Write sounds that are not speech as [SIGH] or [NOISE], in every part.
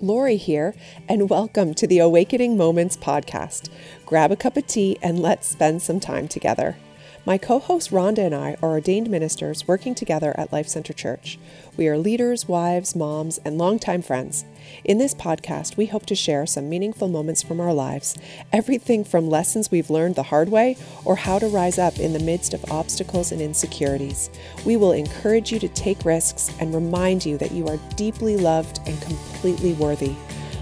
Lori here, and welcome to the Awakening Moments podcast. Grab a cup of tea and let's spend some time together. My co host Rhonda and I are ordained ministers working together at Life Center Church. We are leaders, wives, moms, and longtime friends. In this podcast, we hope to share some meaningful moments from our lives, everything from lessons we've learned the hard way or how to rise up in the midst of obstacles and insecurities. We will encourage you to take risks and remind you that you are deeply loved and completely worthy.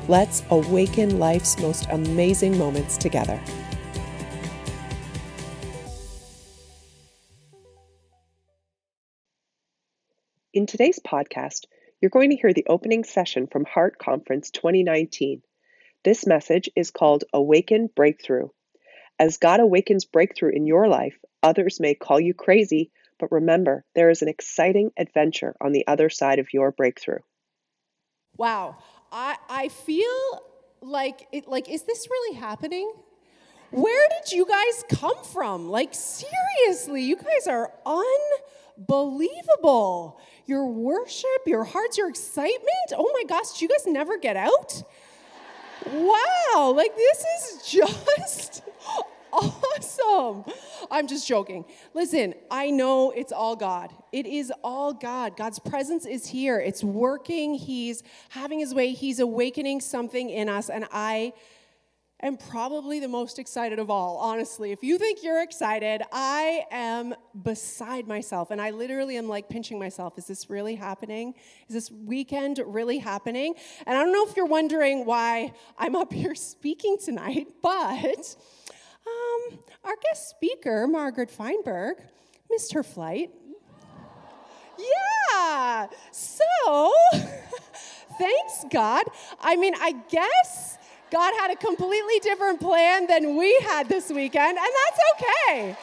Let's awaken life's most amazing moments together. In today's podcast, you're going to hear the opening session from Heart Conference 2019. This message is called Awaken Breakthrough. As God awakens breakthrough in your life, others may call you crazy, but remember, there is an exciting adventure on the other side of your breakthrough. Wow, I, I feel like it, like is this really happening? Where did you guys come from? Like seriously, you guys are unbelievable your worship, your hearts, your excitement. Oh my gosh, do you guys never get out? Wow, like this is just [LAUGHS] awesome. I'm just joking. Listen, I know it's all God. It is all God. God's presence is here. It's working. He's having his way. He's awakening something in us and I am probably the most excited of all, honestly. If you think you're excited, I am beside myself. And I literally am like pinching myself. Is this really happening? Is this weekend really happening? And I don't know if you're wondering why I'm up here speaking tonight, [LAUGHS] but um, our guest speaker, Margaret Feinberg, missed her flight. Yeah. So, [LAUGHS] thanks God. I mean, I guess God had a completely different plan than we had this weekend, and that's okay.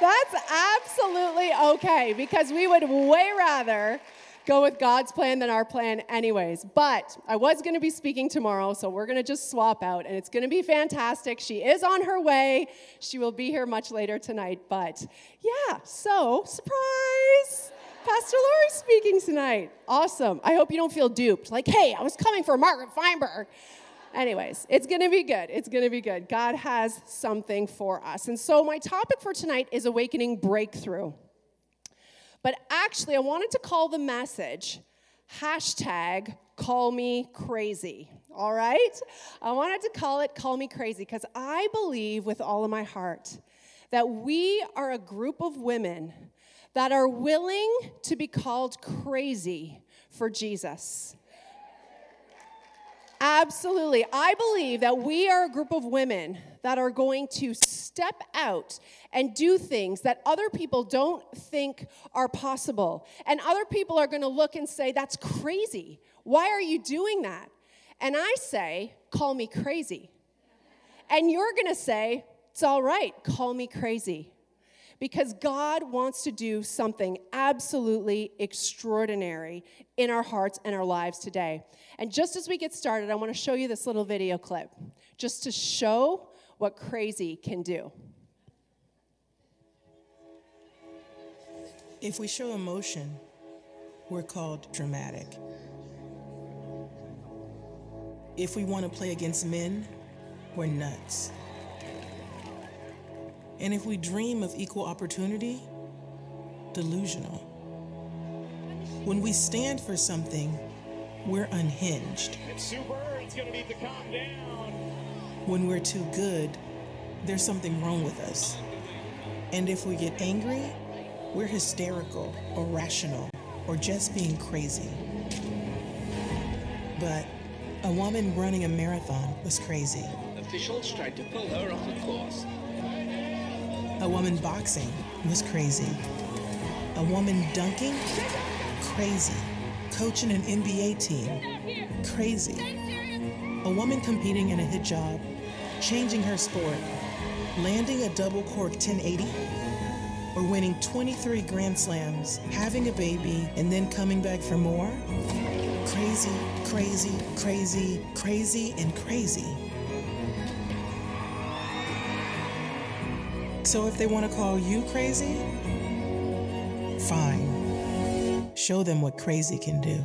That's absolutely okay because we would way rather go with God's plan than our plan, anyways. But I was going to be speaking tomorrow, so we're going to just swap out, and it's going to be fantastic. She is on her way. She will be here much later tonight. But yeah, so surprise! Pastor Lori speaking tonight. Awesome. I hope you don't feel duped. Like, hey, I was coming for Margaret Feinberg. Anyways, it's going to be good. It's going to be good. God has something for us. And so, my topic for tonight is awakening breakthrough. But actually, I wanted to call the message hashtag call me crazy. All right? I wanted to call it call me crazy because I believe with all of my heart that we are a group of women that are willing to be called crazy for Jesus. Absolutely. I believe that we are a group of women that are going to step out and do things that other people don't think are possible. And other people are going to look and say, That's crazy. Why are you doing that? And I say, Call me crazy. And you're going to say, It's all right. Call me crazy because God wants to do something absolutely extraordinary in our hearts and our lives today. And just as we get started, I want to show you this little video clip just to show what crazy can do. If we show emotion, we're called dramatic. If we want to play against men, we're nuts. And if we dream of equal opportunity, delusional. When we stand for something, we're unhinged. It's super, it's gonna need to calm down. When we're too good, there's something wrong with us. And if we get angry, we're hysterical or rational or just being crazy. But a woman running a marathon was crazy. Officials tried to pull her off the course. A woman boxing was crazy. A woman dunking? Crazy. Coaching an NBA team? Crazy. A woman competing in a hijab, changing her sport, landing a double cork 1080, or winning 23 Grand Slams, having a baby, and then coming back for more? Crazy, crazy, crazy, crazy, and crazy. So if they want to call you crazy, fine. Show them what crazy can do.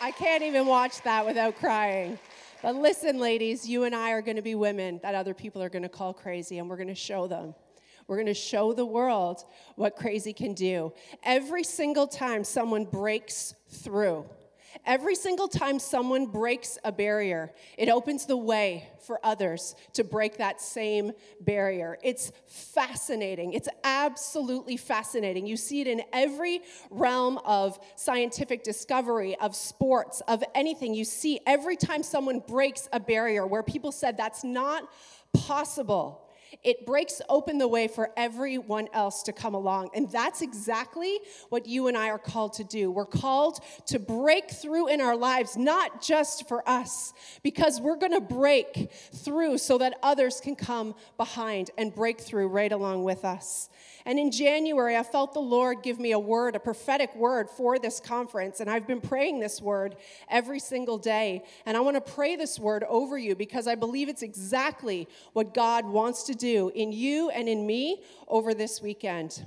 I can't even watch that without crying. But listen, ladies, you and I are going to be women that other people are going to call crazy, and we're going to show them. We're going to show the world what crazy can do. Every single time someone breaks through, every single time someone breaks a barrier, it opens the way for others to break that same barrier. It's fascinating. It's absolutely fascinating. You see it in every realm of scientific discovery, of sports, of anything. You see every time someone breaks a barrier where people said that's not possible it breaks open the way for everyone else to come along. And that's exactly what you and I are called to do. We're called to break through in our lives, not just for us, because we're going to break through so that others can come behind and break through right along with us. And in January, I felt the Lord give me a word, a prophetic word for this conference. And I've been praying this word every single day. And I want to pray this word over you because I believe it's exactly what God wants to do in you and in me over this weekend.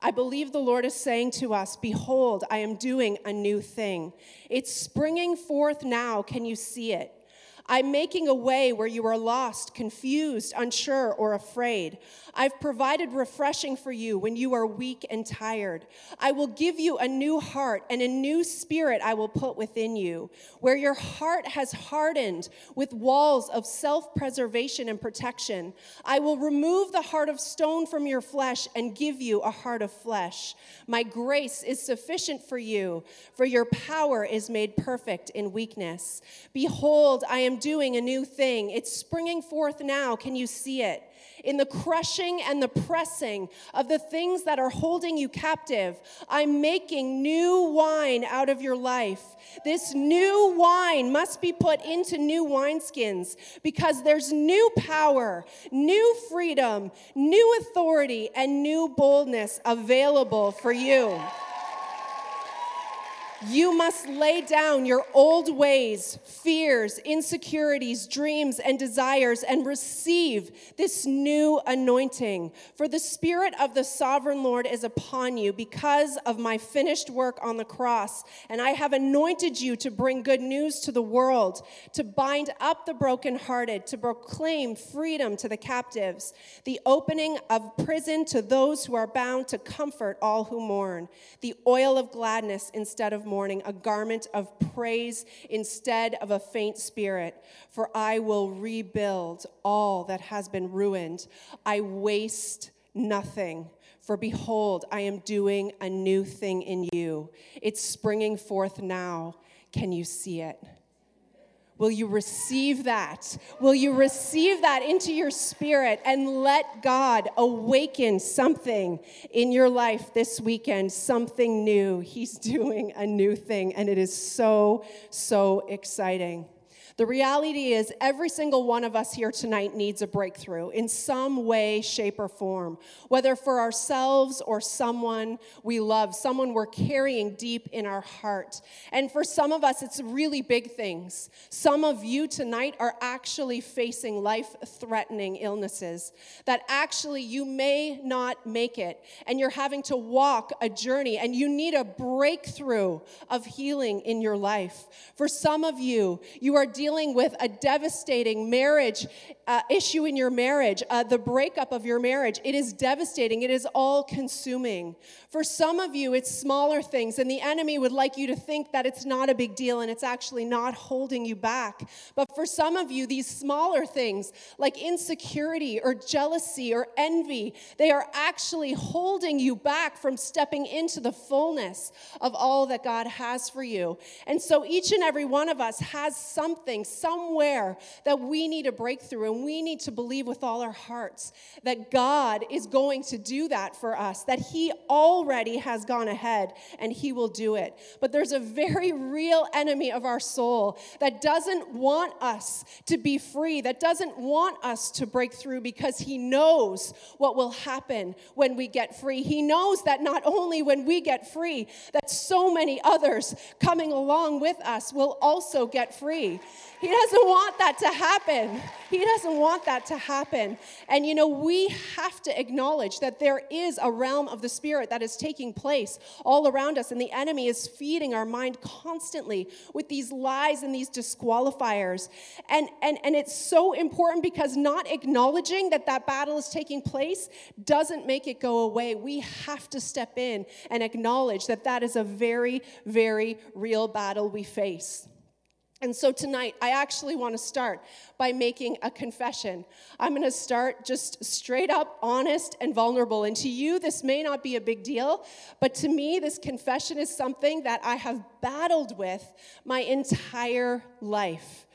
I believe the Lord is saying to us, Behold, I am doing a new thing. It's springing forth now. Can you see it? I'm making a way where you are lost, confused, unsure, or afraid. I've provided refreshing for you when you are weak and tired. I will give you a new heart and a new spirit I will put within you. Where your heart has hardened with walls of self preservation and protection, I will remove the heart of stone from your flesh and give you a heart of flesh. My grace is sufficient for you, for your power is made perfect in weakness. Behold, I am doing a new thing. It's springing forth now. Can you see it? in the crushing and the pressing of the things that are holding you captive. I'm making new wine out of your life. This new wine must be put into new wineskins because there's new power, new freedom, new authority, and new boldness available for you. You must lay down your old ways, fears, insecurities, dreams, and desires and receive this new anointing. For the Spirit of the sovereign Lord is upon you because of my finished work on the cross. And I have anointed you to bring good news to the world, to bind up the brokenhearted, to proclaim freedom to the captives, the opening of prison to those who are bound, to comfort all who mourn, the oil of gladness instead of mourning, a garment of praise instead of a faint spirit. For I will rebuild all that has been ruined. I waste nothing. For behold, I am doing a new thing in you. It's springing forth now. Can you see it? Will you receive that? Will you receive that into your spirit and let God awaken something in your life this weekend, something new? He's [LAUGHS] doing a new thing, and it is so, so exciting. The reality is, every single one of us here tonight needs a breakthrough in some way, shape, or form, whether for ourselves or someone we love, someone we're carrying deep in our heart. And for some of us, it's really big things. Some of you tonight are actually facing life threatening illnesses that actually you may not make it, and you're having to walk a journey, and you need a breakthrough of healing in your life. For some of you, you are dealing dealing with a devastating marriage uh, issue in your marriage, uh, the breakup of your marriage, it is devastating. It is all consuming. For some of you, it's smaller things, and the enemy would like you to think that it's not a big deal and it's actually not holding you back. But for some of you, these smaller things like insecurity or jealousy or envy, they are actually holding you back from stepping into the fullness of all that God has for you. And so each and every one of us has something somewhere that we need a breakthrough, and we need to believe with all our hearts that God is going to do that for us, that He already has gone ahead and He will do it. But there's a very real enemy of our soul that doesn't want us to be free, that doesn't want us to break through because He knows what will happen when we get free. He knows that not only when we get free, that so many others coming along with us will also get free. He doesn't want that to happen. He doesn't want that to happen. And you know, we have to acknowledge that there is a realm of the spirit that is taking place all around us, and the enemy is feeding our mind constantly with these lies and these disqualifiers. And, and, and it's so important because not acknowledging that that battle is taking place doesn't make it go away. We have to step in and acknowledge that that is a very, very real battle we face. And so tonight, I actually want to start by making a confession. I'm going to start just straight up honest and vulnerable. And to you, this may not be a big deal, but to me, this confession is something that I have battled with my entire life.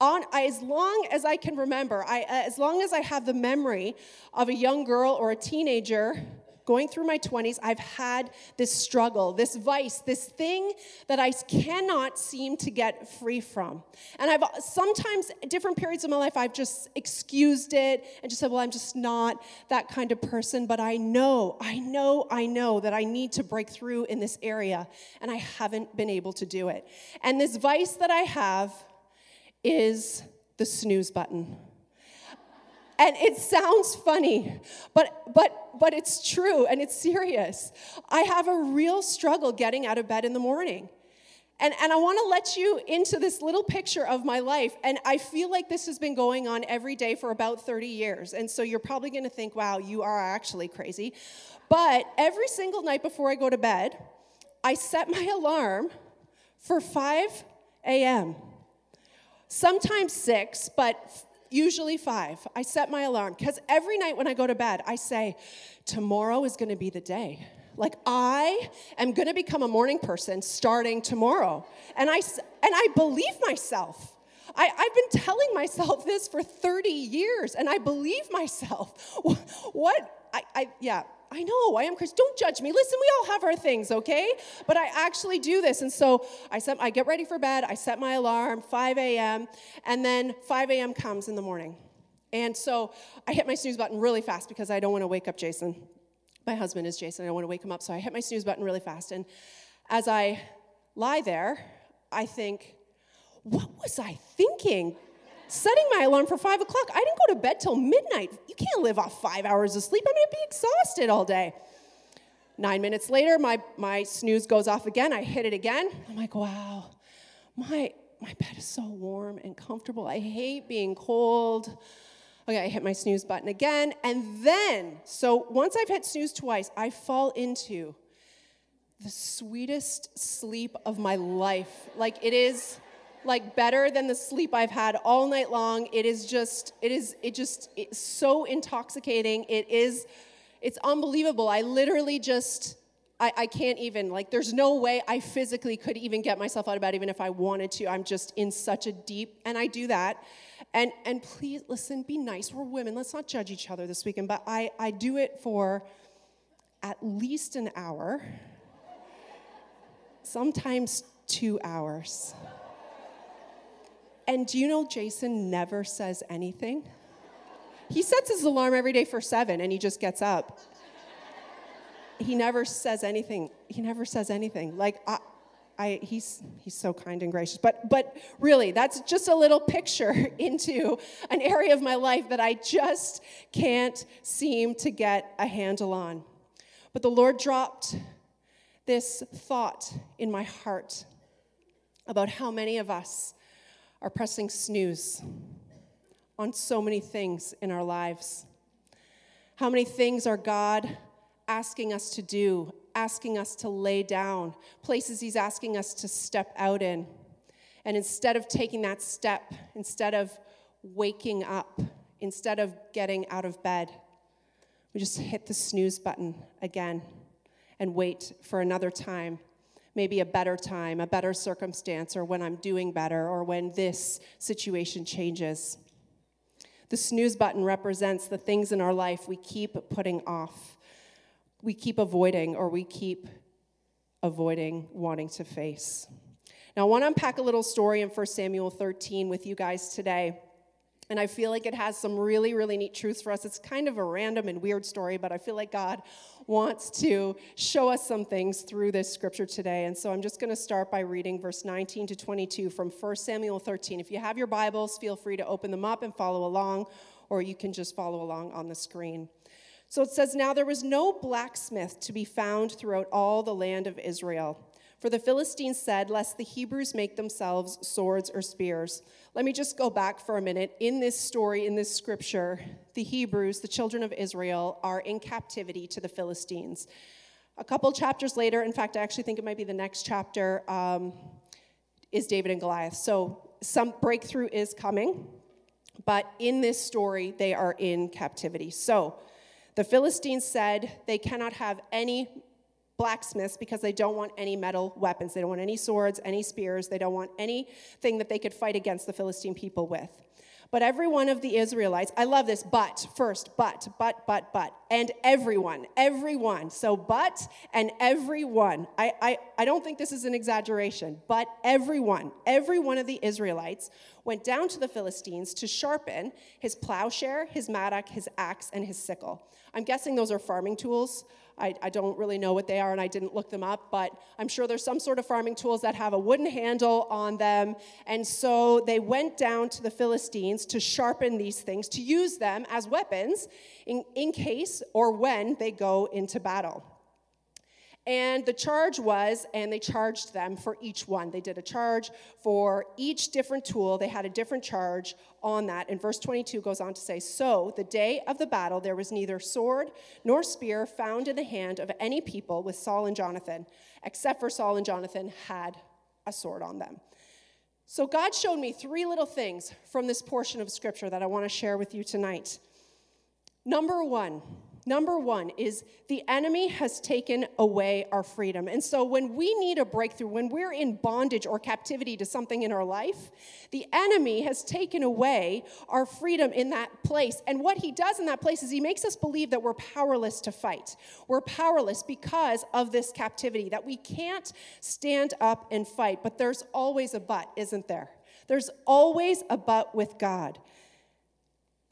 On, as long as I can remember, I, as long as I have the memory of a young girl or a teenager going through my 20s, I've had this struggle, this vice, this thing that I cannot seem to get free from. And I've sometimes, different periods of my life, I've just excused it and just said, well, I'm just not that kind of person. But I know, I know, I know that I need to break through in this area, and I haven't been able to do it. And this vice that I have is the snooze button and it sounds funny but but but it's true and it's serious i have a real struggle getting out of bed in the morning and, and I want to let you into this little picture of my life. And I feel like this has been going on every day for about 30 years. And so you're probably going to think, wow, you are actually crazy. But every single night before I go to bed, I set my alarm for 5 a.m. Sometimes 6, but usually five. I set my alarm because every night when I go to bed, I say, tomorrow is going to be the day. Like I am going to become a morning person starting tomorrow. And I, and I believe myself. I, have been telling myself this for 30 years, and I believe myself. [LAUGHS] What? I, I yeah, I know, I am Chris. Don't judge me. Listen, we all have our things, okay? But I actually do this. And so I set I get ready for bed, I set my alarm, 5 a.m., and then 5 a.m. comes in the morning. And so I hit my snooze button really fast because I don't want to wake up Jason. My husband is Jason. I don't want to wake him up. So I hit my snooze button really fast. And as I lie there, I think, what was I thinking? Setting my alarm for five o'clock. I didn't go to bed till midnight. You can't live off five hours of sleep. I'm gonna be exhausted all day. Nine minutes later, my, my snooze goes off again. I hit it again. I'm like, wow, my, my bed is so warm and comfortable. I hate being cold. Okay, I hit my snooze button again. And then, so once I've hit snooze twice, I fall into the sweetest sleep of my life. Like it is like better than the sleep I've had all night long. It is just, it is, it just, it's so intoxicating. It is, it's unbelievable. I literally just, I, I can't even, like, there's no way I physically could even get myself out of bed, even if I wanted to. I'm just in such a deep, and I do that. And, and please, listen, be nice. We're women. Let's not judge each other this weekend. But I, I do it for at least an hour, sometimes two hours. And do you know Jason never says anything? He sets his alarm every day for seven and he just gets up. He never says anything. He never says anything. Like, I, I, he's, he's so kind and gracious. But, but really, that's just a little picture [LAUGHS] into an area of my life that I just can't seem to get a handle on. But the Lord dropped this thought in my heart about how many of us are pressing snooze on so many things in our lives. How many things are God asking us to do, asking us to lay down, places He's asking us to step out in? And instead of taking that step, instead of waking up, instead of getting out of bed, we just hit the snooze button again and wait for another time maybe a better time, a better circumstance, or when I'm doing better, or when this situation changes. The snooze button represents the things in our life we keep putting off, we keep avoiding, or we keep avoiding wanting to face. Now, I want to unpack a little story in 1 Samuel 13 with you guys today. And I feel like it has some really, really neat truths for us. It's kind of a random and weird story, but I feel like God wants to show us some things through this scripture today. And so I'm just going to start by reading verse 19 to 22 from 1 Samuel 13. If you have your Bibles, feel free to open them up and follow along, or you can just follow along on the screen. So it says, Now there was no blacksmith to be found throughout all the land of Israel. For the Philistines said, Lest the Hebrews make themselves swords or spears. Let me just go back for a minute. In this story, in this scripture, the Hebrews, the children of Israel, are in captivity to the Philistines. A couple chapters later, in fact, I actually think it might be the next chapter, um, is David and Goliath. So some breakthrough is coming, but in this story, they are in captivity. So, the Philistines said they cannot have any blacksmiths because they don't want any metal weapons. They don't want any swords, any spears. They don't want anything that they could fight against the Philistine people with. But every one of the Israelites, I love this, but first, but, but, but, but, and everyone, everyone. So, but and everyone. I, I, I don't think this is an exaggeration, but everyone, every one of the Israelites went down to the Philistines to sharpen his plowshare, his mattock, his axe, and his sickle. I'm guessing those are farming tools. I, I, don't really know what they are and I didn't look them up, but I'm sure there's some sort of farming tools that have a wooden handle on them. And so they went down to the Philistines to sharpen these things, to use them as weapons in, in case or when they go into battle. And the charge was, and they charged them for each one. They did a charge for each different tool. They had a different charge on that. And verse 22 goes on to say So the day of the battle, there was neither sword nor spear found in the hand of any people with Saul and Jonathan, except for Saul and Jonathan had a sword on them. So God showed me three little things from this portion of scripture that I want to share with you tonight. Number one, Number one is the enemy has taken away our freedom. And so when we need a breakthrough, when we're in bondage or captivity to something in our life, the enemy has taken away our freedom in that place. And what he does in that place is he makes us believe that we're powerless to fight. We're powerless because of this captivity, that we can't stand up and fight. But there's always a but, isn't there? There's always a but with God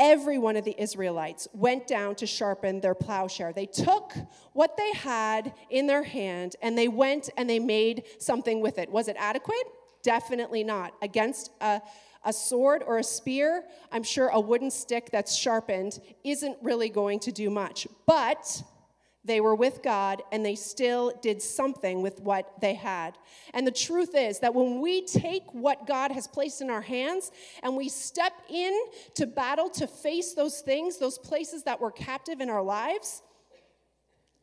every one of the Israelites went down to sharpen their plowshare. They took what they had in their hand and they went and they made something with it. Was it adequate? Definitely not. Against a, a sword or a spear, I'm sure a wooden stick that's sharpened isn't really going to do much. But they were with God and they still did something with what they had. And the truth is that when we take what God has placed in our hands and we step in to battle to face those things, those places that were captive in our lives,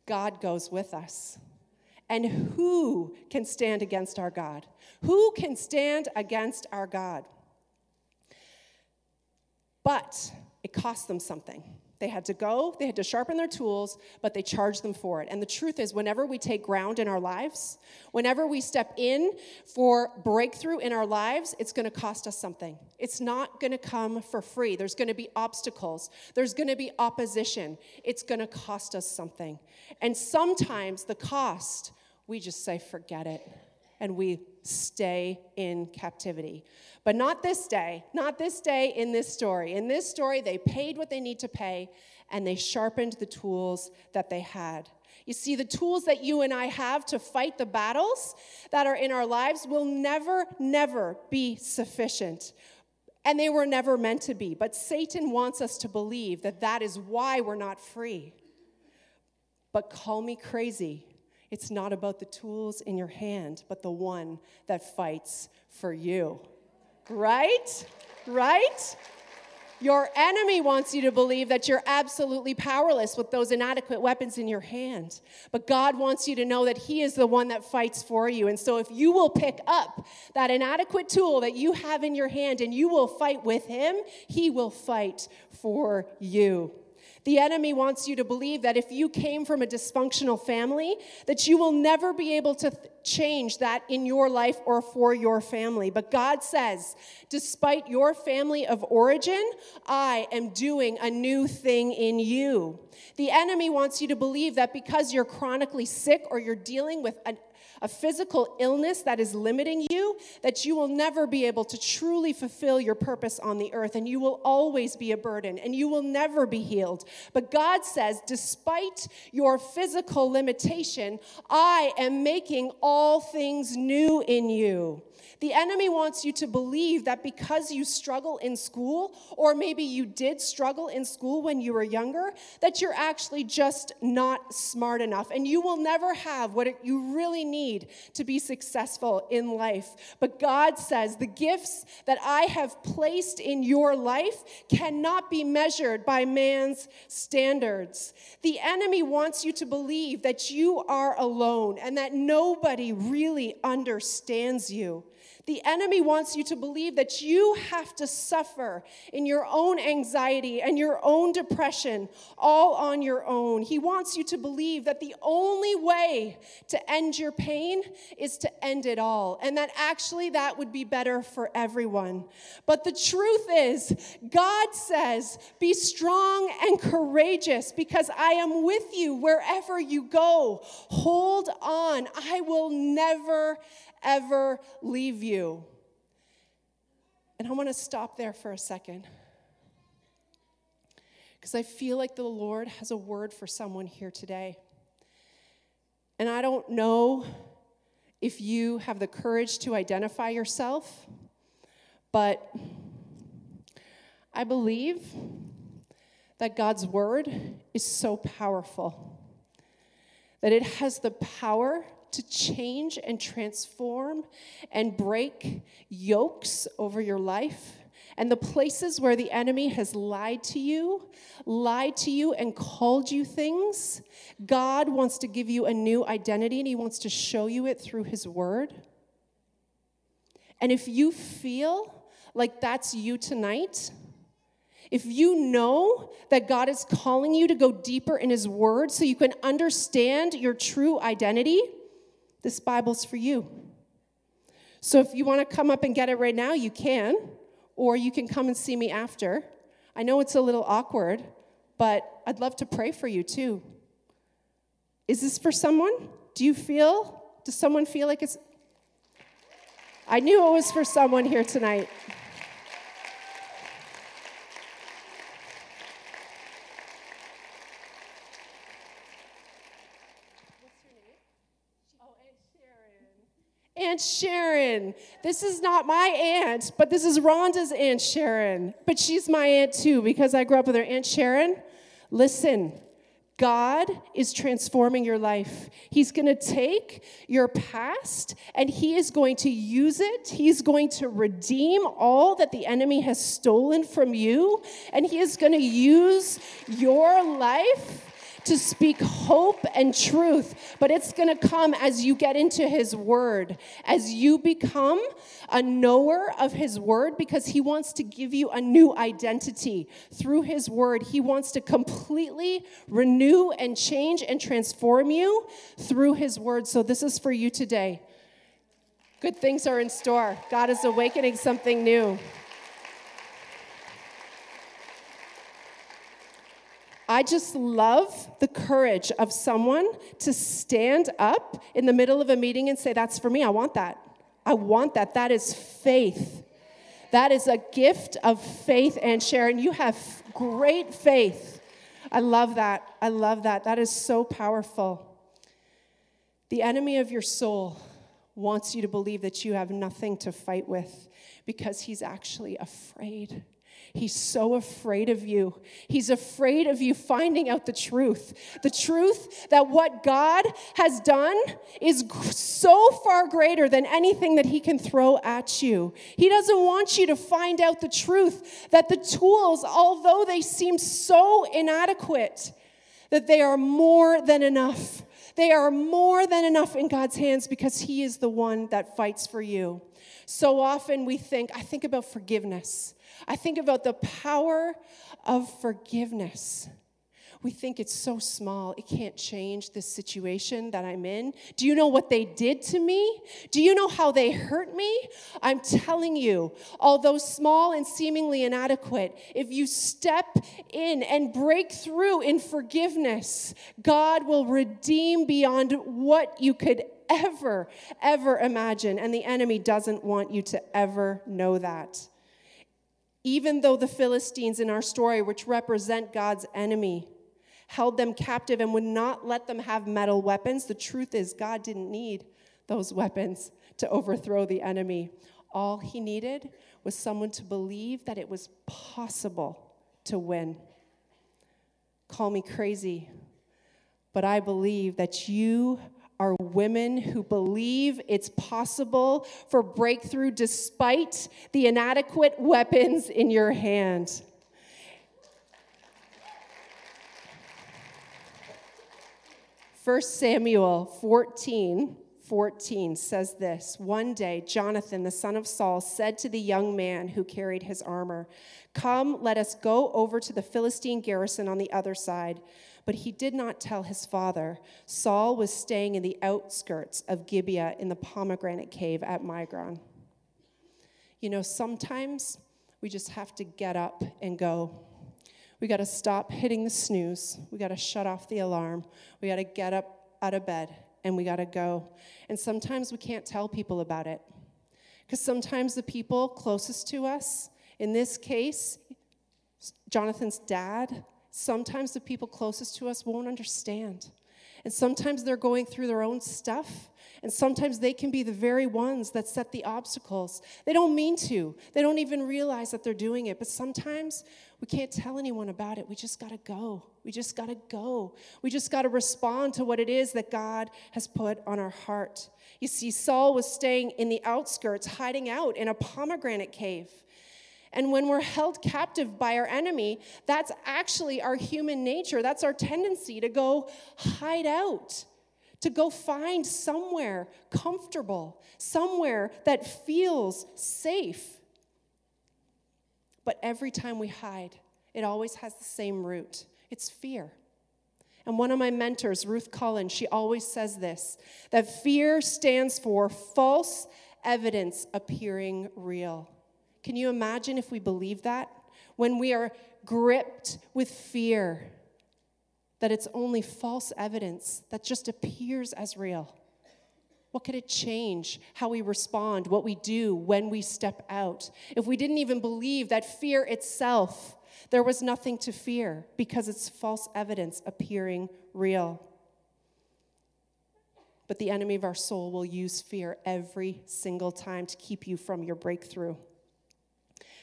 God goes with us. And who can stand against our God? Who can stand against our God? But it cost them something. They had to go, they had to sharpen their tools, but they charged them for it. And the truth is, whenever we take ground in our lives, whenever we step in for breakthrough in our lives, it's to cost us something. It's not to come for free. There's to be obstacles, there's to be opposition. It's to cost us something. And sometimes the cost, we just say, forget it and we stay in captivity. But not this day, not this day in this story. In this story, they paid what they need to pay and they sharpened the tools that they had. You see, the tools that you and I have to fight the battles that are in our lives will never, never be sufficient. And they were never meant to be. But Satan wants us to believe that that is why we're not free. But call me crazy it's not about the tools in your hand, but the one that fights for you. Right? Right? Your enemy wants you to believe that you're absolutely powerless with those inadequate weapons in your hand. But God wants you to know that He is the one that fights for you. And so, if you will pick up that inadequate tool that you have in your hand and you will fight with Him, He will fight for you. The enemy wants you to believe that if you came from a dysfunctional family, that you will never be able to th- change that in your life or for your family. But God says, despite your family of origin, I am doing a new thing in you. The enemy wants you to believe that because you're chronically sick or you're dealing with a, a physical illness that is limiting you, that you will never be able to truly fulfill your purpose on the earth, and you will always be a burden, and you will never be healed. But God says, despite your physical limitation, I am making all things new in you. The enemy wants you to believe that because you struggle in school, or maybe you did struggle in school when you were younger, that you're actually just not smart enough and you will never have what you really need to be successful in life. But God says the gifts that I have placed in your life cannot be measured by man's standards. The enemy wants you to believe that you are alone and that nobody really understands you. The enemy wants you to believe that you have to suffer in your own anxiety and your own depression all on your own. He wants you to believe that the only way to end your pain is to end it all, and that actually that would be better for everyone. But the truth is, God says, Be strong and courageous because I am with you wherever you go. Hold on, I will never ever leave you. And I want to stop there for a second. Because I feel like the Lord has a word for someone here today. And I don't know if you have the courage to identify yourself, but I believe that God's word is so powerful that it has the power to change and transform and break yokes over your life. And the places where the enemy has lied to you, lied to you, and called you things, God wants to give you a new identity and He wants to show you it through His Word. And if you feel like that's you tonight, if you know that God is calling you to go deeper in His Word so you can understand your true identity, this Bible's for you. So if you want to come up and get it right now, you can, or you can come and see me after. I know it's a little awkward, but I'd love to pray for you too. Is this for someone? Do you feel? Does someone feel like it's? I knew it was for someone here tonight. Aunt Sharon. This is not my aunt, but this is Rhonda's Aunt Sharon. But she's my aunt too because I grew up with her. Aunt Sharon, listen, God is transforming your life. He's going to take your past and He is going to use it. He's going to redeem all that the enemy has stolen from you, and He is going to use your life to speak hope and truth, but it's going to come as you get into His Word, as you become a knower of His Word, because He wants to give you a new identity through His Word. He wants to completely renew and change and transform you through His Word. So, this is for you today. Good things are in store. God is awakening something new. I just love the courage of someone to stand up in the middle of a meeting and say, That's for me. I want that. I want that. That is faith. That is a gift of faith. And Sharon, you have great faith. I love that. I love that. That is so powerful. The enemy of your soul wants you to believe that you have nothing to fight with because he's actually afraid. He's so afraid of you. He's afraid of you finding out the truth. The truth that what God has done is so far greater than anything that He can throw at you. He doesn't want you to find out the truth that the tools, although they seem so inadequate, that they are more than enough. They are more than enough in God's hands because He is the one that fights for you. So often we think, I think about forgiveness. I think about the power of forgiveness. We think it's so small, it can't change the situation that I'm in. Do you know what they did to me? Do you know how they hurt me? I'm telling you, although small and seemingly inadequate, if you step in and break through in forgiveness, God will redeem beyond what you could ever, ever imagine. And the enemy doesn't want you to ever know that. Even though the Philistines in our story, which represent God's enemy, held them captive and would not let them have metal weapons, the truth is, God didn't need those weapons to overthrow the enemy. All he needed was someone to believe that it was possible to win. Call me crazy, but I believe that you are women who believe it's possible for breakthrough despite the inadequate weapons in your hand. First Samuel 14 14 says this One day, Jonathan, the son of Saul, said to the young man who carried his armor, Come, let us go over to the Philistine garrison on the other side. But he did not tell his father. Saul was staying in the outskirts of Gibeah in the pomegranate cave at Migron. You know, sometimes we just have to get up and go. We got to stop hitting the snooze. We got to shut off the alarm. We got to get up out of bed and we got to go. And sometimes we can't tell people about it. Because sometimes the people closest to us, in this case, Jonathan's dad, sometimes the people closest to us won't understand. And sometimes they're going through their own stuff. And sometimes they can be the very ones that set the obstacles. They don't mean to, they don't even realize that they're doing it. But sometimes we can't tell anyone about it. We just got to go. We just got to go. We just got to respond to what it is that God has put on our heart. You see, Saul was staying in the outskirts, hiding out in a pomegranate cave. And when we're held captive by our enemy, that's actually our human nature. That's our tendency to go hide out, to go find somewhere comfortable, somewhere that feels safe. But every time we hide, it always has the same root it's fear. And one of my mentors, Ruth Cullen, she always says this that fear stands for false evidence appearing real. Can you imagine if we believe that? When we are gripped with fear, that it's only false evidence that just appears as real. What could it change how we respond, what we do when we step out? If we didn't even believe that fear itself, there was nothing to fear because it's false evidence appearing real. But the enemy of our soul will use fear every single time to keep you from your breakthrough.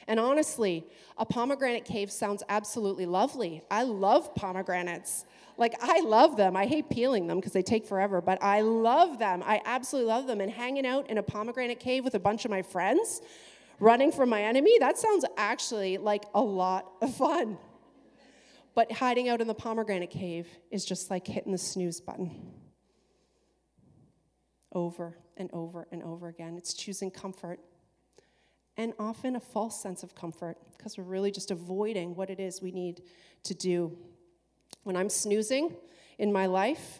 And honestly, a pomegranate cave sounds absolutely lovely. I love pomegranates. Like, I love them. I hate peeling them because they take forever, but I love them. I absolutely love them. And hanging out in a pomegranate cave with a bunch of my friends, running from my enemy, that sounds actually like a lot of fun. But hiding out in the pomegranate cave is just like hitting the snooze button over and over and over again. It's choosing comfort and often a false sense of comfort because we're really just avoiding what it is we need to do. When I'm snoozing in my life,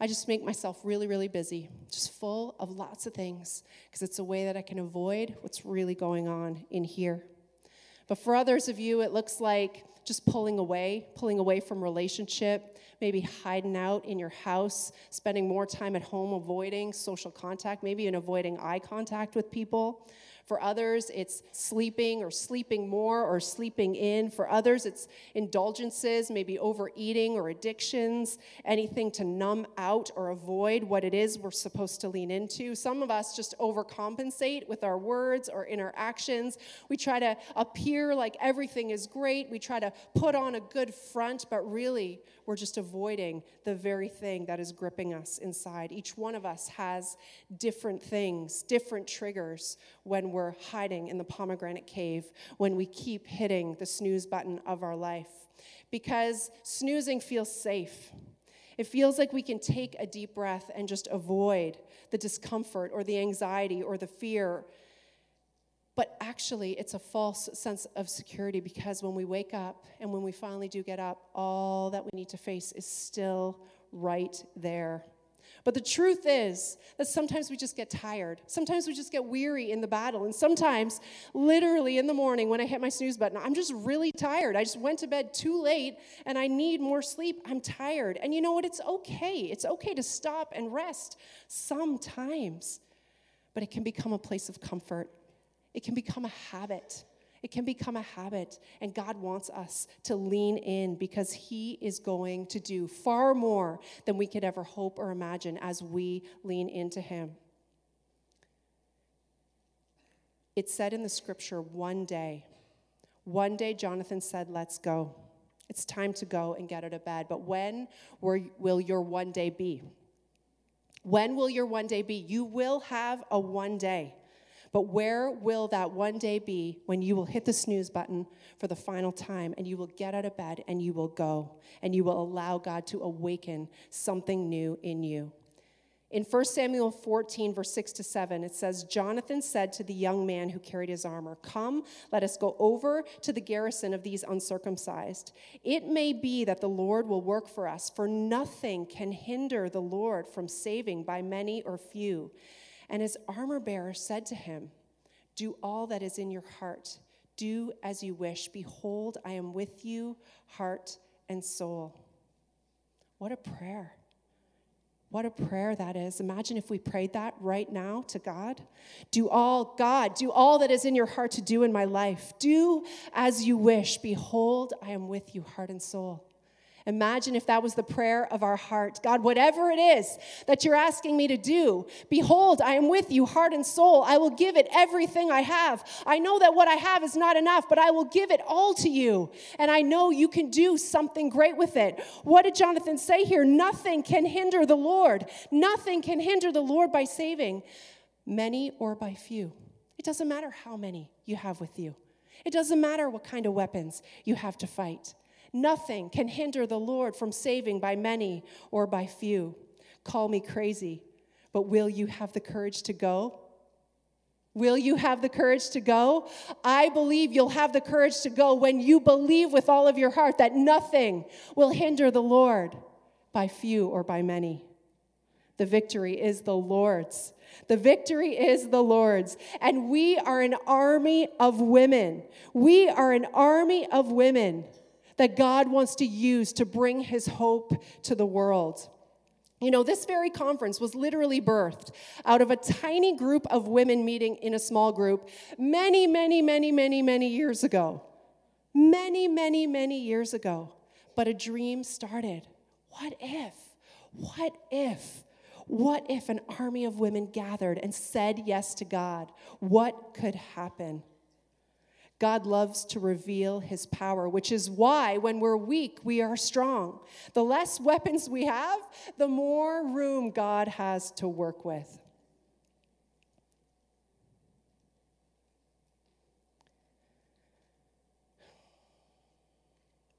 I just make myself really, really busy, just full of lots of things, because it's a way that I can avoid what's really going on in here. But for others of you, it looks like just pulling away, pulling away from relationship, maybe hiding out in your house, spending more time at home, avoiding social contact, maybe even avoiding eye contact with people. For others, it's sleeping or sleeping more or sleeping in. For others, it's indulgences, maybe overeating or addictions, anything to numb out or avoid what it is we're supposed to lean into. Some of us just overcompensate with our words or in our actions. We try to appear like everything is great. We try to put on a good front, but really, we're just avoiding the very thing that is gripping us inside. Each one of us has different things, different triggers when we're hiding in the pomegranate cave, when we keep hitting the snooze button of our life. Because snoozing feels safe. It feels like we can take a deep breath and just avoid the discomfort or the anxiety or the fear but actually, it's a false sense of security because when we wake up and when we finally do get up, all that we need to face is still right there. But the truth is that sometimes we just get tired. Sometimes we just get weary in the battle. And sometimes, literally in the morning when I hit my snooze button, I'm just really tired. I just went to bed too late and I need more sleep. I'm tired. And you know what? It's okay. It's okay to stop and rest sometimes. But it can become a place of comfort, it can become a habit. It can become a habit, and God wants us to lean in because He is going to do far more than we could ever hope or imagine as we lean into Him. It said in the scripture, one day, one day Jonathan said, Let's go. It's time to go and get out of bed. But when will your one day be? When will your one day be? You will have a one day. But where will that one day be when you will hit the snooze button for the final time and you will get out of bed and you will go and you will allow God to awaken something new in you? In 1 Samuel 14, verse 6 to 7, it says, Jonathan said to the young man who carried his armor, Come, let us go over to the garrison of these uncircumcised. It may be that the Lord will work for us, for nothing can hinder the Lord from saving by many or few. And his armor bearer said to him, Do all that is in your heart. Do as you wish. Behold, I am with you, heart and soul. What a prayer. What a prayer that is. Imagine if we prayed that right now to God. Do all, God, do all that is in your heart to do in my life. Do as you wish. Behold, I am with you, heart and soul. Imagine if that was the prayer of our heart. God, whatever it is that you're asking me to do, behold, I am with you, heart and soul. I will give it everything I have. I know that what I have is not enough, but I will give it all to you. And I know you can do something great with it. What did Jonathan say here? Nothing can hinder the Lord. Nothing can hinder the Lord by saving, many or by few. It doesn't matter how many you have with you, it doesn't matter what kind of weapons you have to fight. Nothing can hinder the Lord from saving by many or by few. Call me crazy, but will you have the courage to go? Will you have the courage to go? I believe you'll have the courage to go when you believe with all of your heart that nothing will hinder the Lord by few or by many. The victory is the Lord's. The victory is the Lord's. And we are an army of women. We are an army of women that God wants to use to bring his hope to the world. You know, this very conference was literally birthed out of a tiny group of women meeting in a small group many, many, many, many, many years ago. Many, many, many years ago. But a dream started. What if? What if? What if an army of women gathered and said yes to God? What could happen? God loves to reveal his power, which is why when we're weak, we are strong. The less weapons we have, the more room God has to work with.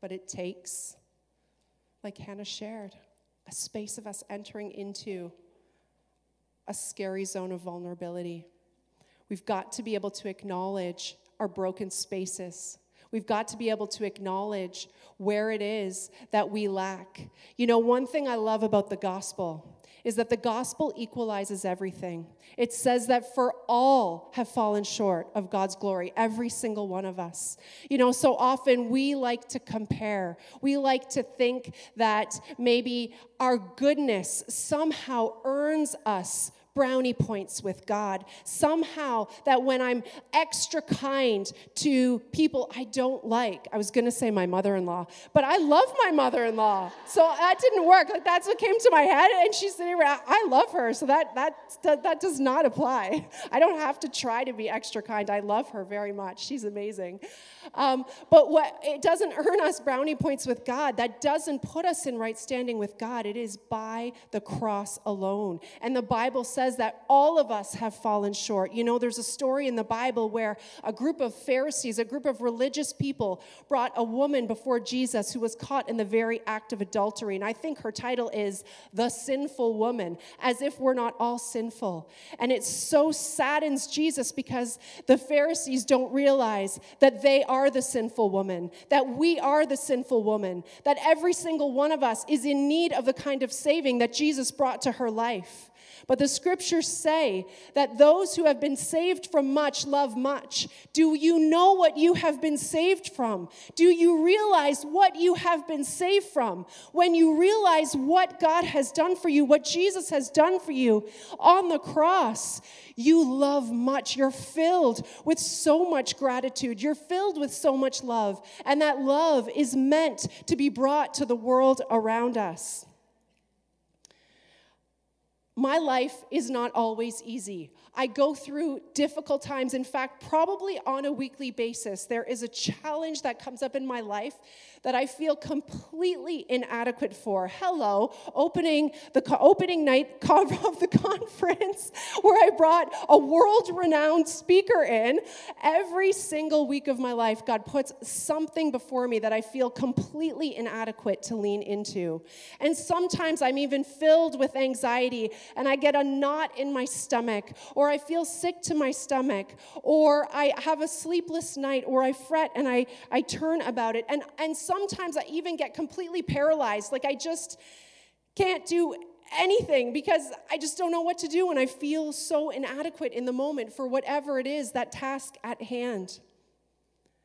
But it takes, like Hannah shared, a space of us entering into a scary zone of vulnerability. We've got to be able to acknowledge our broken spaces. We've got to be able to acknowledge where it is that we lack. You know, one thing I love about the gospel is that the gospel equalizes everything. It says that for all have fallen short of God's glory, every single one of us. You know, so often we like to compare. We like to think that maybe our goodness somehow earns us brownie points with God. Somehow, that when I'm extra kind to people I don't like, I was gonna say my mother in law, but I love my mother in law. So that didn't work. Like, that's what came to my head, and she's sitting around. I love her, so that, that, that, that does not apply. [LAUGHS] I don't have to try to be extra kind. I love her very much. She's amazing. Um, but what it doesn't earn us brownie points with God, that doesn't put us in right standing with God. It is by the cross alone. And the Bible says, says that all of us have fallen short. You know, there's a story in the Bible where a group of Pharisees, a group of religious people, brought a woman before Jesus who was caught in the very act of adultery. And I think her title is The Sinful Woman, as if we're not all sinful. And it so saddens Jesus because the Pharisees don't realize that they are the sinful woman, that we are the sinful woman, that every single one of us is in need of the kind of saving that Jesus brought to her life. But the scriptures say that those who have been saved from much love much. Do you know what you have been saved from? Do you realize what you have been saved from? When you realize what God has done for you, what Jesus has done for you on the cross, you love much. You're filled with so much gratitude. You're filled with so much love. And that love is meant to be brought to the world around us. My life is not always easy. I go through difficult times. In fact, probably on a weekly basis, there is a challenge that comes up in my life that I feel completely inadequate for. Hello, opening the co- opening night [LAUGHS] of the conference where I brought a world-renowned speaker in. Every single week of my life, God puts something before me that I feel completely inadequate to lean into. And sometimes I'm even filled with anxiety and I get a knot in my stomach or I feel sick to my stomach, or I have a sleepless night, or I fret and I, I turn about it. And, and sometimes I even get completely paralyzed. Like I just can't do anything because I just don't know what to do and I feel so inadequate in the moment for whatever it is, that task at hand.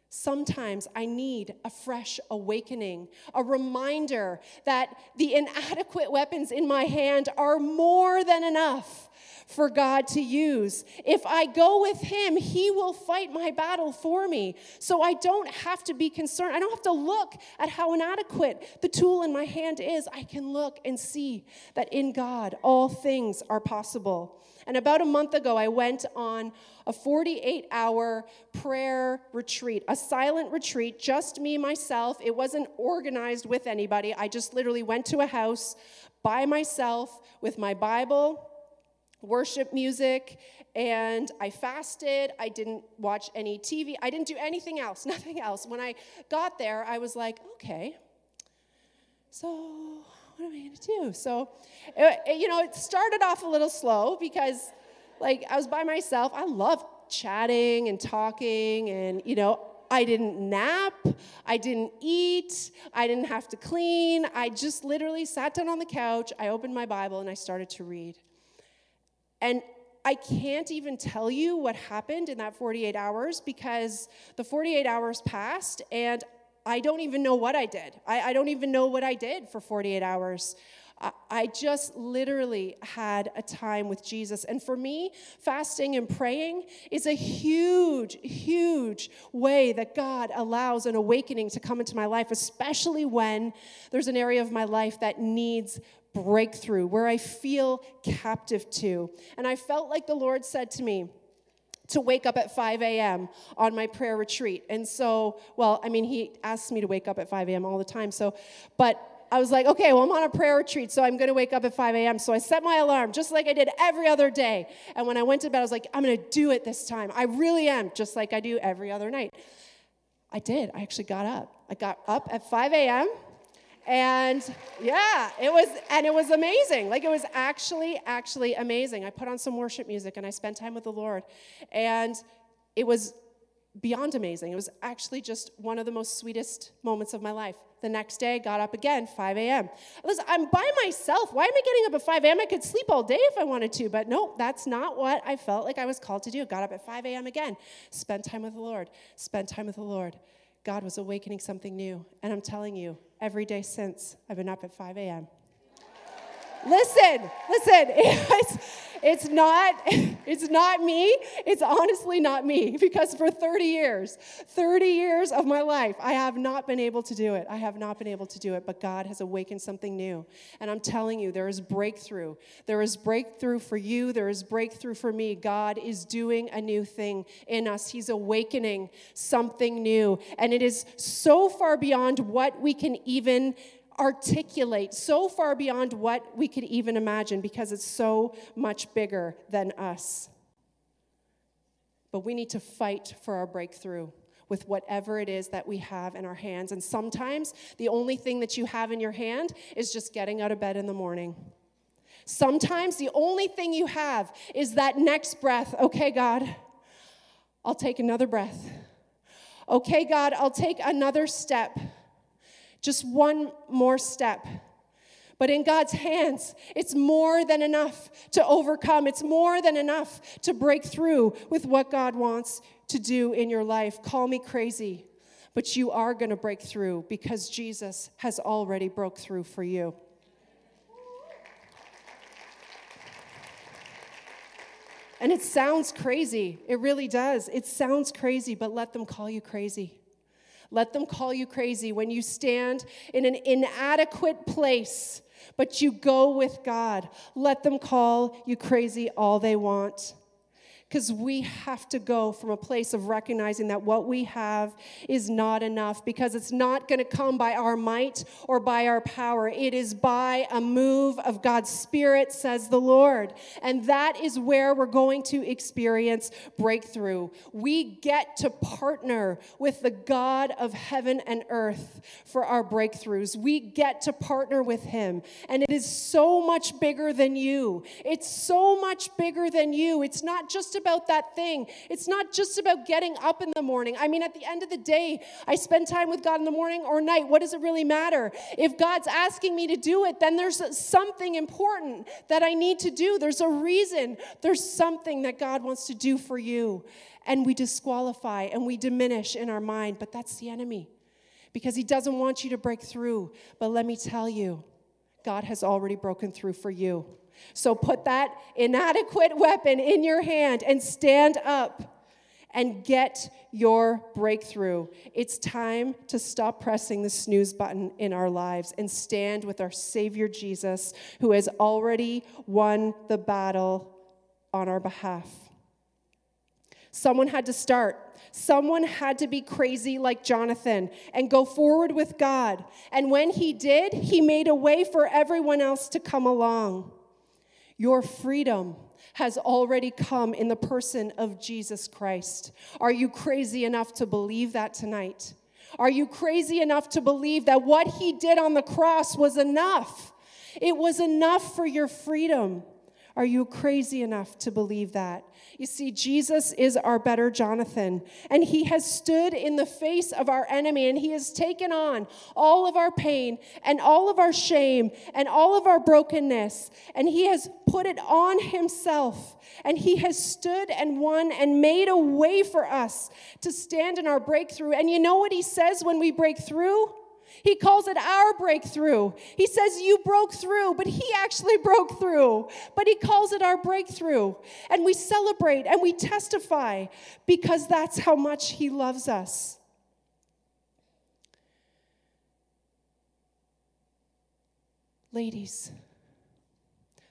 Sometimes I need a fresh awakening, a reminder that the inadequate weapons in my hand are more than enough for God to use. If I go with Him, He will fight my battle for me. So I don't have to be concerned. I don't have to look at how inadequate the tool in my hand is. I can look and see that in God, all things are possible. And about a month ago, I went on a 48 hour prayer retreat, a silent retreat, just me, myself. It wasn't organized with anybody. I just literally went to a house by myself with my Bible worship music and I fasted. I didn't watch any TV. I didn't do anything else, [LAUGHS] nothing else. When I got there, I was like, okay, so what am I going to do? So, it, it, you know, it started off a little slow because, like, I was by myself. I love chatting and talking, and, you know, I didn't nap, I didn't eat, I didn't have to clean. I just literally sat down on the couch, I opened my Bible, and I started to read. And I can't even tell you what happened in that 48 hours because the 48 hours passed and I don't even know what I did. I, I don't even know what I did for 48 hours. I, I just literally had a time with Jesus. And for me, fasting and praying is a huge, huge way that God allows an awakening to come into my life, especially when there's an area of my life that needs breakthrough, where I feel captive to. And I felt like the Lord said to me, to wake up at 5 a.m. on my prayer retreat. And so, well, I mean, he asks me to wake up at 5 a.m. all the time. So, but I was like, okay, well, I'm on a prayer retreat, so I'm going to wake up at 5 a.m. So I set my alarm just like I did every other day. And when I went to bed, I was like, I'm going to do it this time. I really am, just like I do every other night. I did. I actually got up. I got up at 5 a.m. And yeah, it was, and it was amazing. Like it was actually, actually amazing. I put on some worship music and I spent time with the Lord. And it was beyond amazing. It was actually just one of the most sweetest moments of my life. The next day, got up again, 5 a.m. Listen, I'm by myself. Why am I getting up at 5 a.m.? I could sleep all day if I wanted to, but no, that's not what I felt like I was called to do. Got up at 5 a.m. again, spent time with the Lord, spent time with the Lord. God was awakening something new. And I'm telling you, every day since, I've been up at 5 a.m. listen, listen, [LAUGHS] it's, not [LAUGHS] it's not me. It's honestly not me [LAUGHS] because for 30 years 30 years of my life i have not been able to do it. I have not been able to do it but god has awakened something new. And i'm telling you there is breakthrough. There is breakthrough for you. There is breakthrough for me. God is doing a new thing in us. He's awakening something new. And it is so far beyond what we can even articulate, so far beyond what we could even imagine because it's so much bigger than us. But we need to fight for our breakthrough with whatever it is that we have in our hands. And sometimes the only thing that you have in your hand is just getting out of bed in the morning. Sometimes the only thing you have is that next breath. Okay, God, I'll take another breath. Okay, God, I'll take another step. Just one more step. But in God's hands, it's more than enough to overcome. It's more than enough to break through with what God wants to do in your life. Call me crazy, but you are going to break through because Jesus has already broke through for you. And it sounds crazy. It really does. It sounds crazy, but let them call you crazy. Let them call you crazy when you stand in an inadequate place, but you go with God. Let them call you crazy all they want because we have to go from a place of recognizing that what we have is not enough because it's not going to come by our might or by our power. It is by a move of God's Spirit, says the Lord. And that is where we're going to experience breakthrough. We get to partner with the God of heaven and earth for our breakthroughs. We get to partner with Him. And it is so much bigger than you. It's so much bigger than you. It's not just about that thing. It's not just about getting up in the morning. I mean, at the end of the day, I spend time with God in the morning or night. What does it really matter? If God's asking me to do it, then there's something important that I need to do. There's a reason. There's something that God wants to do for you. And we disqualify and we diminish in our mind, but that's the enemy because he doesn't want you to break through. But let me tell you, God has already broken through for you. So put that inadequate weapon in your hand and stand up and get your breakthrough. It's time to stop pressing the snooze button in our lives and stand with our Savior Jesus, who has already won the battle on our behalf. Someone had to start. Someone had to be crazy like Jonathan and go forward with God. And when he did, he made a way for everyone else to come along. Your freedom has already come in the person of Jesus Christ. Are you crazy enough to believe that tonight? Are you crazy enough to believe that what he did on the cross was enough? It was enough for your freedom. Are you crazy enough to believe that? You see, Jesus is our better Jonathan, and he has stood in the face of our enemy, and he has taken on all of our pain and all of our shame and all of our brokenness, and he has put it on himself, and he has stood and won and made a way for us to stand in our breakthrough. And you know what he says when we break through? He calls it our breakthrough. He says, You broke through, but He actually [LAUGHS] broke through. But He calls it our breakthrough. And we celebrate and we testify because that's how much He loves us. Ladies,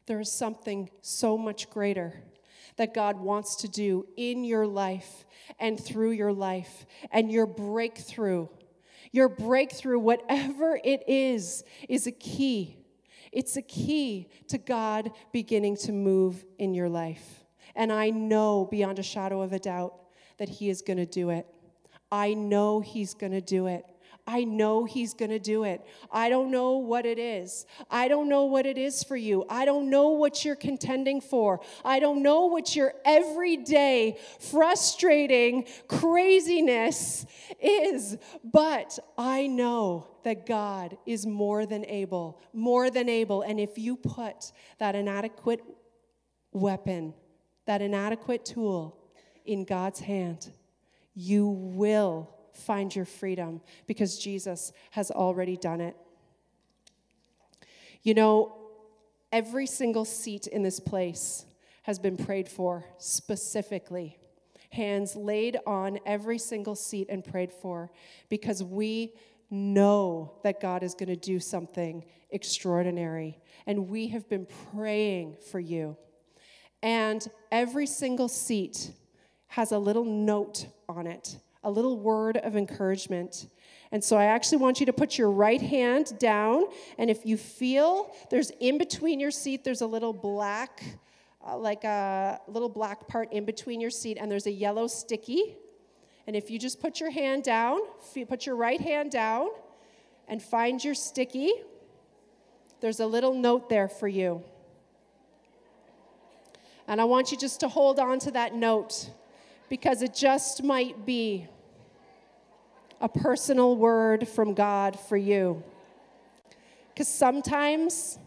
there is something so much greater that God wants to do in your life and through your life, and your breakthrough your breakthrough, whatever it is, is a key. It's a key to God beginning to move in your life. And I know beyond a shadow of a doubt that He is going to do it. I know He's going to do it. I know He's going to do it. I don't know what it is. I don't know what it is for you. I don't know what you're contending for. I don't know what your everyday frustrating craziness is. But I know that God is more than able, more than able. And if you put that inadequate weapon, that inadequate tool in God's hand, you will find your freedom because Jesus has already done it. You know, every single seat in this place has been prayed for specifically. Hands laid on every single seat and prayed for because we know that God is going to do something extraordinary. And we have been praying for you. And every single seat has a little note on it a little word of encouragement. And so I actually want you to put your right hand down. And if you feel there's in between your seat, there's a little black, uh, like a little black part in between your seat, and there's a yellow sticky. And if you just put your hand down, put your right hand down, and find your sticky, there's a little note there for you. And I want you just to hold on to that note because it just might be a personal word from God for you. Because sometimes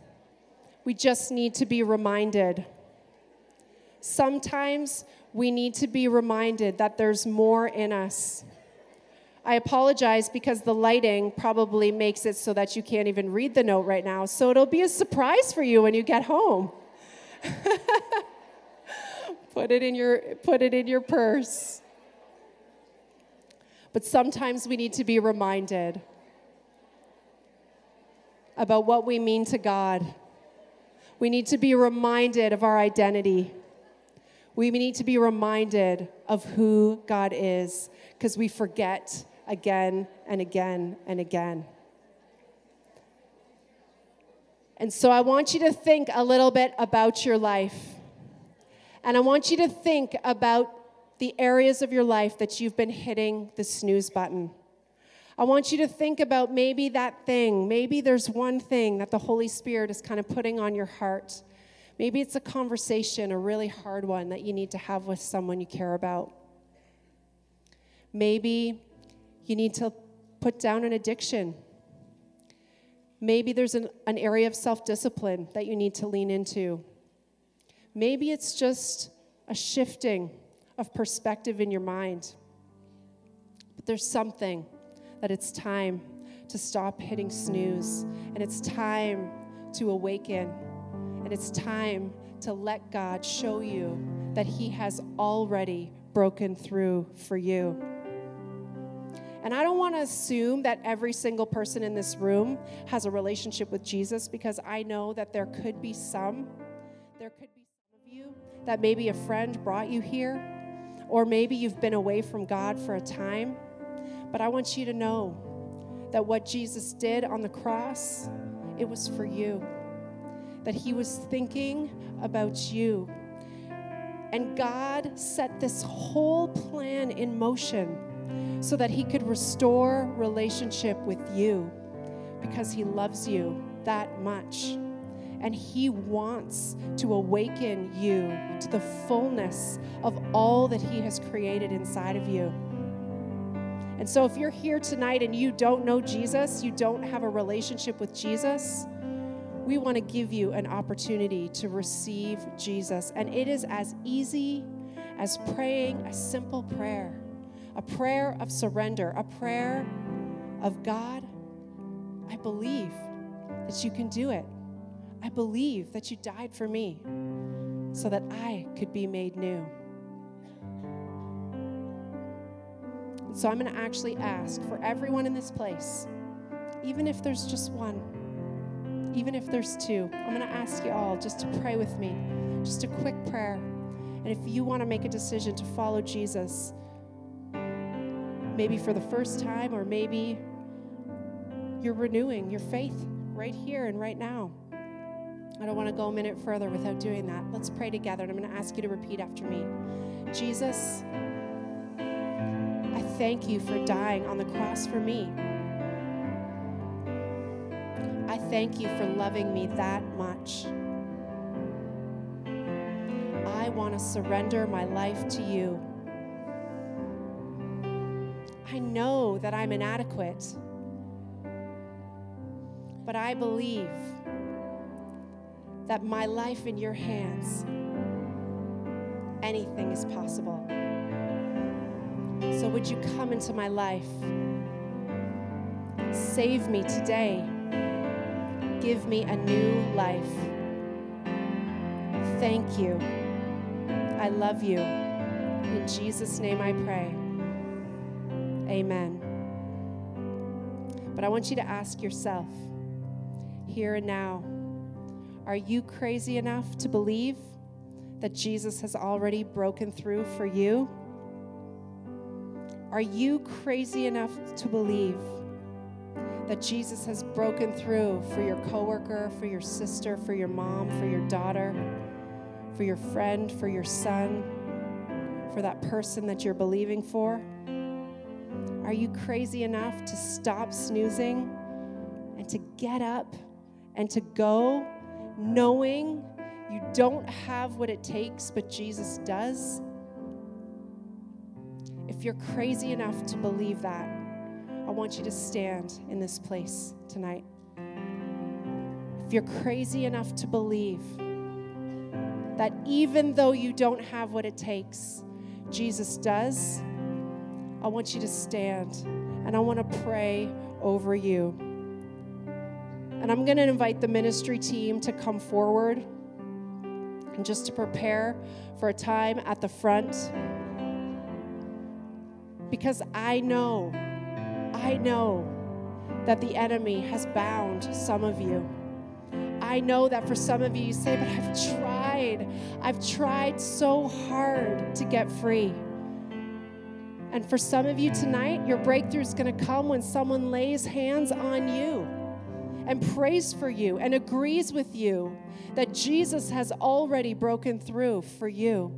we just need to be reminded. Sometimes we need to be reminded that there's more in us. I apologize because the lighting probably makes it so that you can't even read the note right now. So it'll be a surprise for you when you get home. [LAUGHS] put it in your put it in your purse. But sometimes we need to be reminded about what we mean to God. We need to be reminded of our identity. We need to be reminded of who God is because we forget again and again and again. And so I want you to think a little bit about your life. And I want you to think about the areas of your life that you've been hitting the snooze button. I want you to think about maybe that thing. Maybe there's one thing that the Holy Spirit is kind of putting on your heart. Maybe it's a conversation, a really hard one that you need to have with someone you care about. Maybe you need to put down an addiction. Maybe there's an, an area of self discipline that you need to lean into. Maybe it's just a shifting of perspective in your mind. But there's something that it's time to stop hitting snooze, and it's time to awaken, and it's time to let God show you that He has already broken through for you. And I don't want to assume that every single person in this room has a relationship with Jesus because I know that there could be some. There could be some of you that maybe a friend brought you here or maybe you've been away from God for a time. But I want you to know that what Jesus did on the cross, it was for you. That he was thinking about you. And God set this whole plan in motion so that he could restore relationship with you because he loves you that much and He wants to awaken you to the fullness of all that He has created inside of you. And so, if you're here tonight and you don't know Jesus, you don't have a relationship with Jesus, we want to give you an opportunity to receive Jesus. And it is as easy as praying a simple prayer, a prayer of surrender, a prayer of God, I believe that you can do it. I believe that you died for me so that I could be made new. So I'm going to actually ask for everyone in this place, even if there's just one, even if there's two, I'm going to ask you all just to pray with me, just a quick prayer. And if you want to make a decision to follow Jesus, maybe for the first time, or maybe you're renewing your faith right here and right now. I don't want to go a minute further without doing that. Let's pray together, and I'm going to ask you to repeat after me. Jesus, I thank you for dying on the cross for me. I thank you for loving me that much. I want to surrender my life to you. I know that I'm inadequate, but I believe that my life in your hands, anything is possible. So, would you come into my life? Save me today. Give me a new life. Thank you. I love you. In Jesus' name I pray. Amen. But I want you to ask yourself here and now are you crazy enough to believe that Jesus has already broken through for you? Are you crazy enough to believe that Jesus has broken through for your coworker, for your sister, for your mom, for your daughter, for your friend, for your son, for that person that you're believing for? Are you crazy enough to stop snoozing and to get up and to go knowing you don't have what it takes, but Jesus does? If you're crazy enough to believe that, I want you to stand in this place tonight. If you're crazy enough to believe that even though you don't have what it takes, Jesus does, I want you to stand and I want to pray over you. And I'm going to invite the ministry team to come forward and just to prepare for a time at the front. Because I know I know that the enemy has bound some of you. I know that for some of you, you say, but I've tried. I've tried so hard to get free. And for some of you tonight, your breakthrough is going to come when someone lays hands on you and prays for you and agrees with you that Jesus has already broken through for you.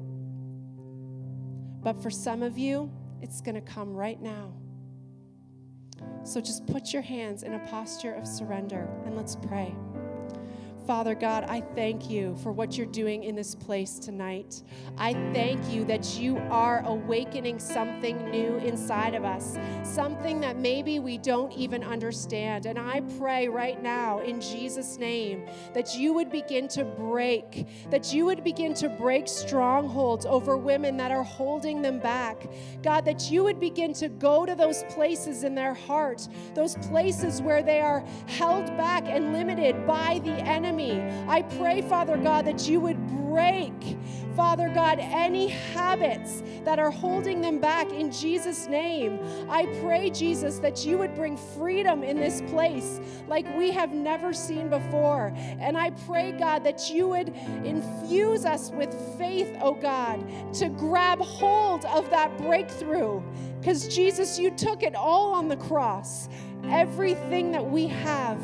But for some of you, it's going to come right now. So just put your hands in a posture of surrender and let's pray. Father God, I thank you for what you're doing in this place tonight. I thank you that you are awakening something new inside of us, something that maybe we don't even understand. And I pray right now in Jesus' name that you would begin to break, that you would begin to break strongholds over women that are holding them back. God, that you would begin to go to those places in their heart, those places where they are held back and limited by the enemy enemy. I pray, Father God, that you would break, Father God, any habits that are holding them back in Jesus' name. I pray, Jesus, that you would bring freedom in this place like we have never seen before. And I pray, God, that you would infuse us with faith, oh God, to grab hold of that breakthrough. Because, Jesus, you took it all on the cross. Everything that we have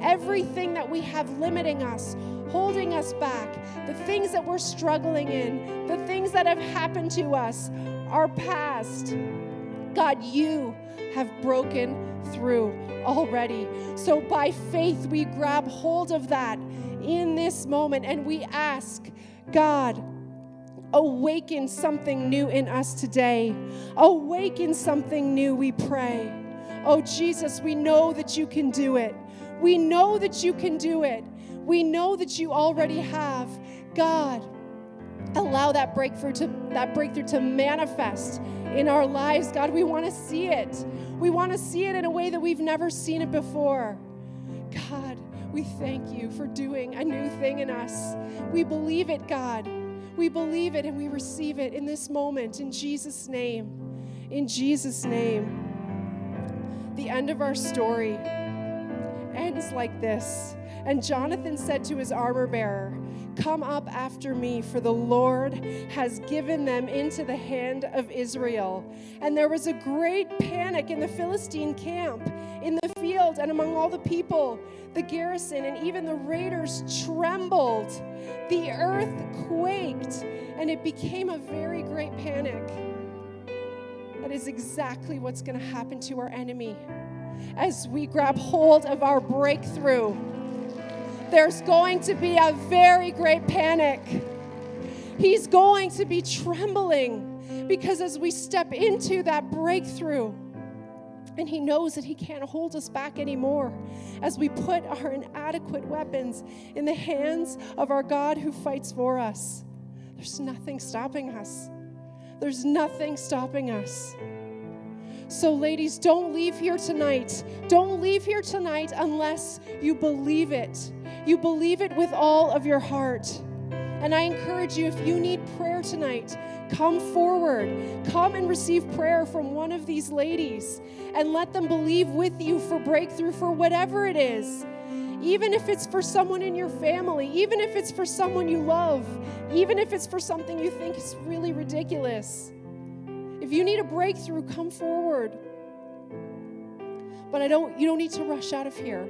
everything that we have limiting us, holding us back, the things that we're struggling in, the things that have happened to us, our past. God, you have broken through already. So by faith, we grab hold of that in this moment and we ask, God, awaken something new in us today. Awaken something new, we pray. Oh, Jesus, we know that you can do it. We know that you can do it. We know that you already have. God, allow that breakthrough to that breakthrough to manifest in our lives. God, we want to see it. We want to see it in a way that we've never seen it before. God, we thank you for doing a new thing in us. We believe it, God. We believe it and we receive it in this moment in Jesus' name. In Jesus' name. The end of our story ends like this. And Jonathan said to his armor bearer, Come up after me, for the Lord has given them into the hand of Israel. And there was a great panic in the Philistine camp, in the field, and among all the people. The garrison and even the raiders trembled. The earth quaked, and it became a very great panic. That is exactly what's going to happen to our enemy as we grab hold of our breakthrough. There's going to be a very great panic. He's going to be trembling because as we step into that breakthrough, and he knows that he can't hold us back anymore as we put our inadequate weapons in the hands of our God who fights for us. There's nothing stopping us. There's nothing stopping us. So, ladies, don't leave here tonight. Don't leave here tonight unless you believe it. You believe it with all of your heart. And I encourage you, if you need prayer tonight, come forward. Come and receive prayer from one of these ladies and let them believe with you for breakthrough for whatever it is. Even if it's for someone in your family, even if it's for someone you love, even if it's for something you think is really ridiculous. If you need a breakthrough, come forward. But I don't you don't need to rush out of here.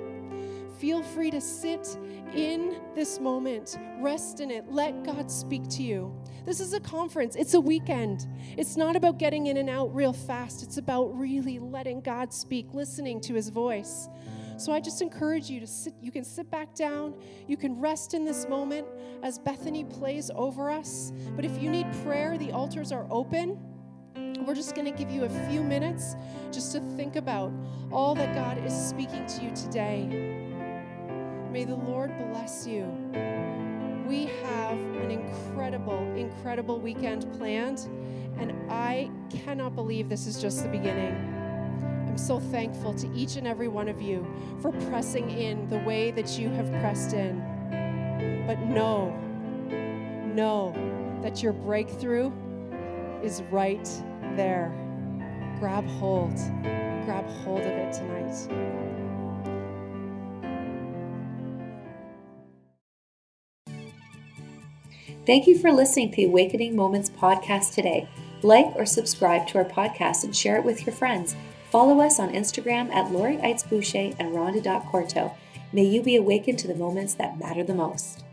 Feel free to sit in this moment, rest in it, let God speak to you. This is a conference, it's a weekend. It's not about getting in and out real fast, it's about really letting God speak, listening to his voice. So I just encourage you to sit, you can sit back down, you can rest in this moment as Bethany plays over us. But if you need prayer, the altars are open. We're just going to give you a few minutes just to think about all that God is speaking to you today. May the Lord bless you. We have an incredible, incredible weekend planned, and I cannot believe this is just the beginning. I'm so thankful to each and every one of you for pressing in the way that you have pressed in. But know, know that your breakthrough is there. Grab hold, grab hold of it tonight. Thank you for listening to the Awakening Moments podcast today. Like or subscribe to our podcast and share it with your friends. Follow us on Instagram at Lori Eitz Boucher and Rhonda.Corto. May you be awakened to the moments that matter the most.